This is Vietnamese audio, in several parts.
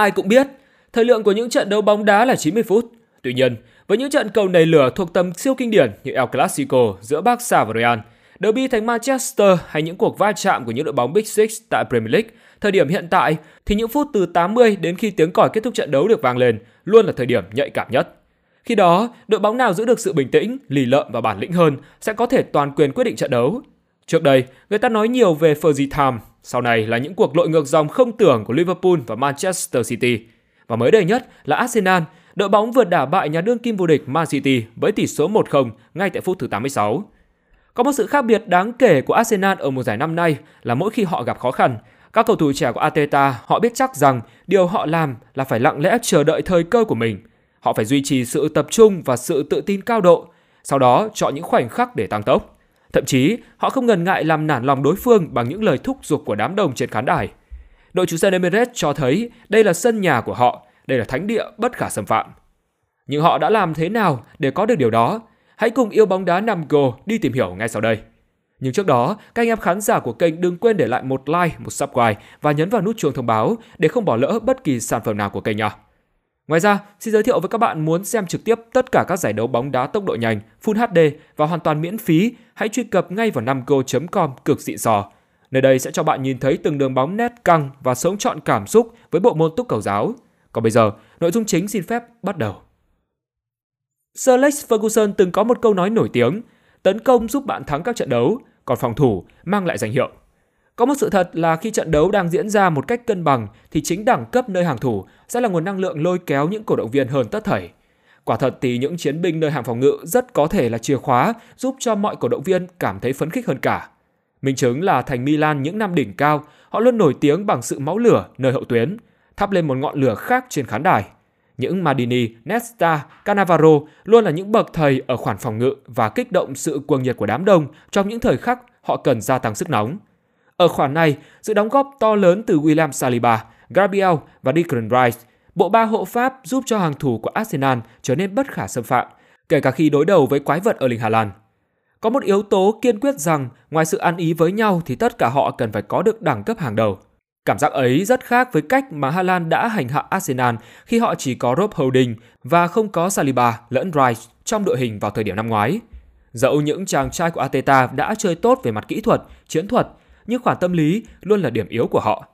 Ai cũng biết, thời lượng của những trận đấu bóng đá là 90 phút. Tuy nhiên, với những trận cầu nảy lửa thuộc tầm siêu kinh điển như El Clasico giữa Barca và Real, derby thành Manchester hay những cuộc va chạm của những đội bóng Big Six tại Premier League, thời điểm hiện tại thì những phút từ 80 đến khi tiếng còi kết thúc trận đấu được vang lên luôn là thời điểm nhạy cảm nhất. Khi đó, đội bóng nào giữ được sự bình tĩnh, lì lợm và bản lĩnh hơn sẽ có thể toàn quyền quyết định trận đấu. Trước đây, người ta nói nhiều về Fergie Time, sau này là những cuộc lội ngược dòng không tưởng của Liverpool và Manchester City. Và mới đây nhất là Arsenal, đội bóng vượt đả bại nhà đương kim vô địch Man City với tỷ số 1-0 ngay tại phút thứ 86. Có một sự khác biệt đáng kể của Arsenal ở mùa giải năm nay là mỗi khi họ gặp khó khăn, các cầu thủ trẻ của Ateta họ biết chắc rằng điều họ làm là phải lặng lẽ chờ đợi thời cơ của mình. Họ phải duy trì sự tập trung và sự tự tin cao độ, sau đó chọn những khoảnh khắc để tăng tốc. Thậm chí, họ không ngần ngại làm nản lòng đối phương bằng những lời thúc giục của đám đông trên khán đài. Đội chủ sân Emirates cho thấy đây là sân nhà của họ, đây là thánh địa bất khả xâm phạm. Nhưng họ đã làm thế nào để có được điều đó? Hãy cùng yêu bóng đá Nam Go đi tìm hiểu ngay sau đây. Nhưng trước đó, các anh em khán giả của kênh đừng quên để lại một like, một subscribe và nhấn vào nút chuông thông báo để không bỏ lỡ bất kỳ sản phẩm nào của kênh nha. Ngoài ra, xin giới thiệu với các bạn muốn xem trực tiếp tất cả các giải đấu bóng đá tốc độ nhanh, Full HD và hoàn toàn miễn phí, hãy truy cập ngay vào 5go.com cực xịn sò. Nơi đây sẽ cho bạn nhìn thấy từng đường bóng nét căng và sống trọn cảm xúc với bộ môn túc cầu giáo. Còn bây giờ, nội dung chính xin phép bắt đầu. Sir Alex Ferguson từng có một câu nói nổi tiếng, tấn công giúp bạn thắng các trận đấu, còn phòng thủ mang lại danh hiệu. Có một sự thật là khi trận đấu đang diễn ra một cách cân bằng thì chính đẳng cấp nơi hàng thủ sẽ là nguồn năng lượng lôi kéo những cổ động viên hơn tất thảy. Quả thật thì những chiến binh nơi hàng phòng ngự rất có thể là chìa khóa giúp cho mọi cổ động viên cảm thấy phấn khích hơn cả. Minh chứng là thành Milan những năm đỉnh cao, họ luôn nổi tiếng bằng sự máu lửa nơi hậu tuyến, thắp lên một ngọn lửa khác trên khán đài. Những Madini, Nesta, Cannavaro luôn là những bậc thầy ở khoản phòng ngự và kích động sự cuồng nhiệt của đám đông trong những thời khắc họ cần gia tăng sức nóng. Ở khoản này, sự đóng góp to lớn từ William Saliba, Gabriel và Declan Rice, bộ ba hộ pháp giúp cho hàng thủ của Arsenal trở nên bất khả xâm phạm, kể cả khi đối đầu với quái vật ở Ling Hà Lan. Có một yếu tố kiên quyết rằng ngoài sự ăn ý với nhau thì tất cả họ cần phải có được đẳng cấp hàng đầu. Cảm giác ấy rất khác với cách mà Hà Lan đã hành hạ Arsenal khi họ chỉ có Rob Holding và không có Saliba lẫn Rice trong đội hình vào thời điểm năm ngoái. Dẫu những chàng trai của Ateta đã chơi tốt về mặt kỹ thuật, chiến thuật, nhưng khoản tâm lý luôn là điểm yếu của họ.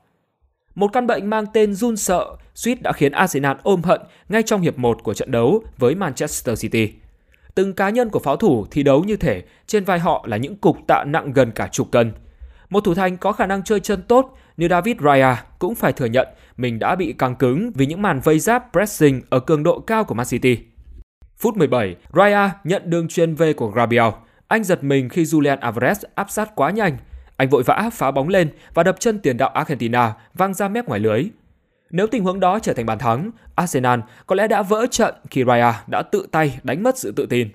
Một căn bệnh mang tên run sợ suýt đã khiến Arsenal ôm hận ngay trong hiệp 1 của trận đấu với Manchester City. Từng cá nhân của pháo thủ thi đấu như thể trên vai họ là những cục tạ nặng gần cả chục cân. Một thủ thành có khả năng chơi chân tốt như David Raya cũng phải thừa nhận mình đã bị căng cứng vì những màn vây giáp pressing ở cường độ cao của Man City. Phút 17, Raya nhận đường truyền về của Gabriel. Anh giật mình khi Julian Alvarez áp sát quá nhanh. Anh vội vã phá bóng lên và đập chân tiền đạo Argentina văng ra mép ngoài lưới. Nếu tình huống đó trở thành bàn thắng, Arsenal có lẽ đã vỡ trận khi Raya đã tự tay đánh mất sự tự tin.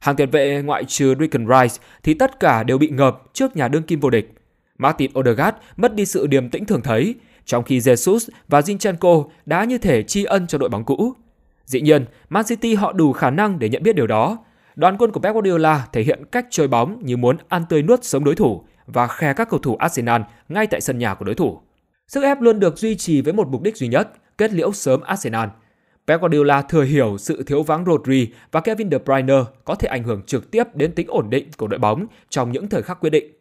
Hàng tiền vệ ngoại trừ Declan Rice thì tất cả đều bị ngợp trước nhà đương kim vô địch. Martin Odegaard mất đi sự điềm tĩnh thường thấy, trong khi Jesus và Zinchenko đã như thể tri ân cho đội bóng cũ. Dĩ nhiên, Man City họ đủ khả năng để nhận biết điều đó. Đoàn quân của Pep Guardiola thể hiện cách chơi bóng như muốn ăn tươi nuốt sống đối thủ và khe các cầu thủ Arsenal ngay tại sân nhà của đối thủ. Sức ép luôn được duy trì với một mục đích duy nhất, kết liễu sớm Arsenal. Pep Guardiola thừa hiểu sự thiếu vắng Rodri và Kevin De Bruyne có thể ảnh hưởng trực tiếp đến tính ổn định của đội bóng trong những thời khắc quyết định.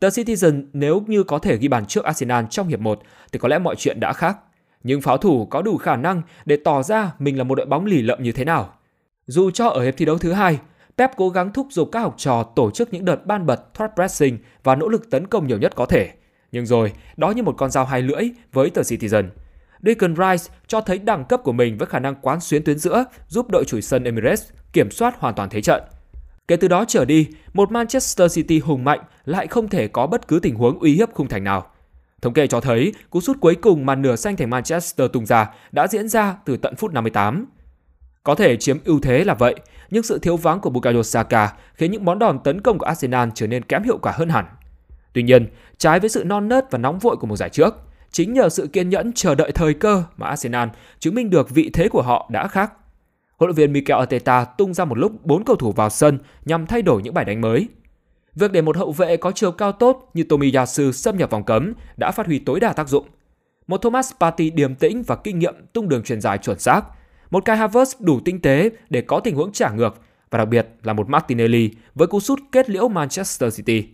The Citizen nếu như có thể ghi bàn trước Arsenal trong hiệp 1 thì có lẽ mọi chuyện đã khác. Nhưng pháo thủ có đủ khả năng để tỏ ra mình là một đội bóng lì lợm như thế nào. Dù cho ở hiệp thi đấu thứ hai, Pep cố gắng thúc giục các học trò tổ chức những đợt ban bật thoát pressing và nỗ lực tấn công nhiều nhất có thể. Nhưng rồi, đó như một con dao hai lưỡi với tờ Citizen. Declan Rice cho thấy đẳng cấp của mình với khả năng quán xuyến tuyến giữa, giúp đội chủ sân Emirates kiểm soát hoàn toàn thế trận. Kể từ đó trở đi, một Manchester City hùng mạnh lại không thể có bất cứ tình huống uy hiếp khung thành nào. Thống kê cho thấy, cú sút cuối cùng mà nửa xanh thành Manchester tung ra đã diễn ra từ tận phút 58. Có thể chiếm ưu thế là vậy, nhưng sự thiếu vắng của Bukayo Saka khiến những món đòn tấn công của Arsenal trở nên kém hiệu quả hơn hẳn. Tuy nhiên, trái với sự non nớt và nóng vội của mùa giải trước, chính nhờ sự kiên nhẫn chờ đợi thời cơ mà Arsenal chứng minh được vị thế của họ đã khác. Huấn luyện viên Mikel Arteta tung ra một lúc bốn cầu thủ vào sân nhằm thay đổi những bài đánh mới. Việc để một hậu vệ có chiều cao tốt như Tomiyasu xâm nhập vòng cấm đã phát huy tối đa tác dụng. một Thomas Partey điềm tĩnh và kinh nghiệm tung đường truyền dài chuẩn xác, một Kai Havertz đủ tinh tế để có tình huống trả ngược và đặc biệt là một Martinelli với cú sút kết liễu Manchester City.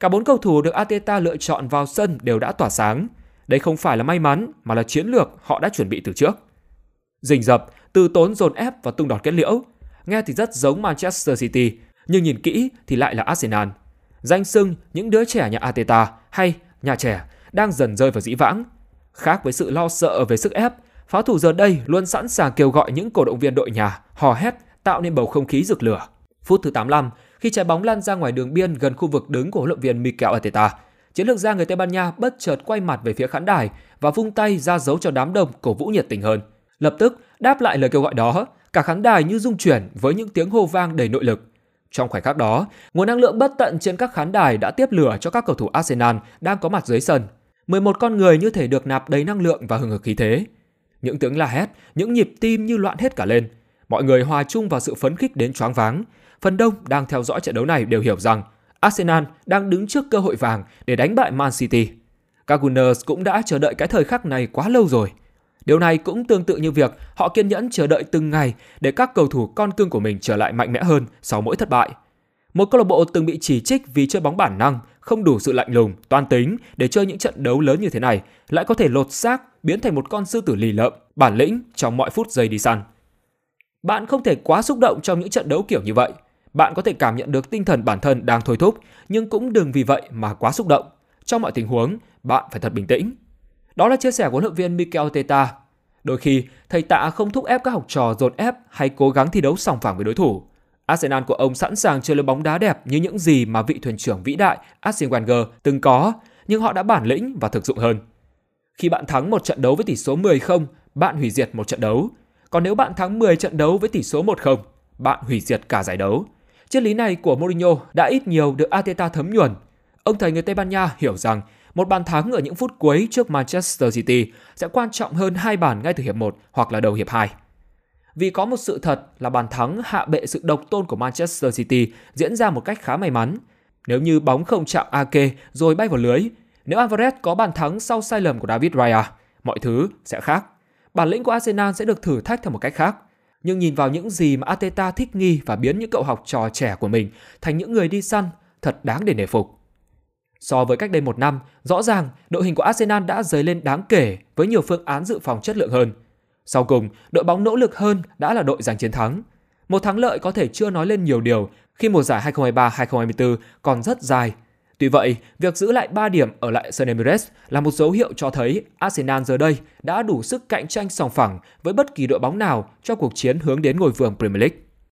Cả bốn cầu thủ được Ateta lựa chọn vào sân đều đã tỏa sáng. Đây không phải là may mắn mà là chiến lược họ đã chuẩn bị từ trước. Rình rập, từ tốn dồn ép và tung đòn kết liễu. Nghe thì rất giống Manchester City, nhưng nhìn kỹ thì lại là Arsenal. Danh sưng những đứa trẻ nhà Ateta hay nhà trẻ đang dần rơi vào dĩ vãng. Khác với sự lo sợ về sức ép, pháo thủ giờ đây luôn sẵn sàng kêu gọi những cổ động viên đội nhà hò hét tạo nên bầu không khí rực lửa. Phút thứ 85, khi trái bóng lăn ra ngoài đường biên gần khu vực đứng của huấn luyện viên Mikel Arteta, chiến lược gia người Tây Ban Nha bất chợt quay mặt về phía khán đài và vung tay ra dấu cho đám đông cổ vũ nhiệt tình hơn. Lập tức đáp lại lời kêu gọi đó, cả khán đài như rung chuyển với những tiếng hô vang đầy nội lực. Trong khoảnh khắc đó, nguồn năng lượng bất tận trên các khán đài đã tiếp lửa cho các cầu thủ Arsenal đang có mặt dưới sân. 11 con người như thể được nạp đầy năng lượng và hừng hực khí thế. Những tiếng la hét, những nhịp tim như loạn hết cả lên. Mọi người hòa chung vào sự phấn khích đến choáng váng. Phần đông đang theo dõi trận đấu này đều hiểu rằng Arsenal đang đứng trước cơ hội vàng để đánh bại Man City. Các Gunners cũng đã chờ đợi cái thời khắc này quá lâu rồi. Điều này cũng tương tự như việc họ kiên nhẫn chờ đợi từng ngày để các cầu thủ con cưng của mình trở lại mạnh mẽ hơn sau mỗi thất bại. Một câu lạc bộ từng bị chỉ trích vì chơi bóng bản năng, không đủ sự lạnh lùng, toan tính để chơi những trận đấu lớn như thế này, lại có thể lột xác, biến thành một con sư tử lì lợm, bản lĩnh trong mọi phút giây đi săn. Bạn không thể quá xúc động trong những trận đấu kiểu như vậy. Bạn có thể cảm nhận được tinh thần bản thân đang thôi thúc, nhưng cũng đừng vì vậy mà quá xúc động. Trong mọi tình huống, bạn phải thật bình tĩnh. Đó là chia sẻ của huấn luyện viên Mikel Teta. Đôi khi, thầy tạ không thúc ép các học trò dồn ép hay cố gắng thi đấu sòng phẳng với đối thủ. Arsenal của ông sẵn sàng chơi lối bóng đá đẹp như những gì mà vị thuyền trưởng vĩ đại Arsene Wenger từng có, nhưng họ đã bản lĩnh và thực dụng hơn. Khi bạn thắng một trận đấu với tỷ số 10-0, bạn hủy diệt một trận đấu. Còn nếu bạn thắng 10 trận đấu với tỷ số 1-0, bạn hủy diệt cả giải đấu. Triết lý này của Mourinho đã ít nhiều được Ateta thấm nhuần. Ông thầy người Tây Ban Nha hiểu rằng một bàn thắng ở những phút cuối trước Manchester City sẽ quan trọng hơn hai bàn ngay từ hiệp 1 hoặc là đầu hiệp 2. Vì có một sự thật là bàn thắng hạ bệ sự độc tôn của Manchester City diễn ra một cách khá may mắn. Nếu như bóng không chạm Ake rồi bay vào lưới, nếu Alvarez có bàn thắng sau sai lầm của David Raya, mọi thứ sẽ khác. Bản lĩnh của Arsenal sẽ được thử thách theo một cách khác. Nhưng nhìn vào những gì mà Ateta thích nghi và biến những cậu học trò trẻ của mình thành những người đi săn, thật đáng để nể phục. So với cách đây một năm, rõ ràng đội hình của Arsenal đã dấy lên đáng kể với nhiều phương án dự phòng chất lượng hơn. Sau cùng, đội bóng nỗ lực hơn đã là đội giành chiến thắng. Một thắng lợi có thể chưa nói lên nhiều điều khi mùa giải 2023-2024 còn rất dài. Tuy vậy, việc giữ lại 3 điểm ở lại sân Emirates là một dấu hiệu cho thấy Arsenal giờ đây đã đủ sức cạnh tranh sòng phẳng với bất kỳ đội bóng nào cho cuộc chiến hướng đến ngôi vương Premier League.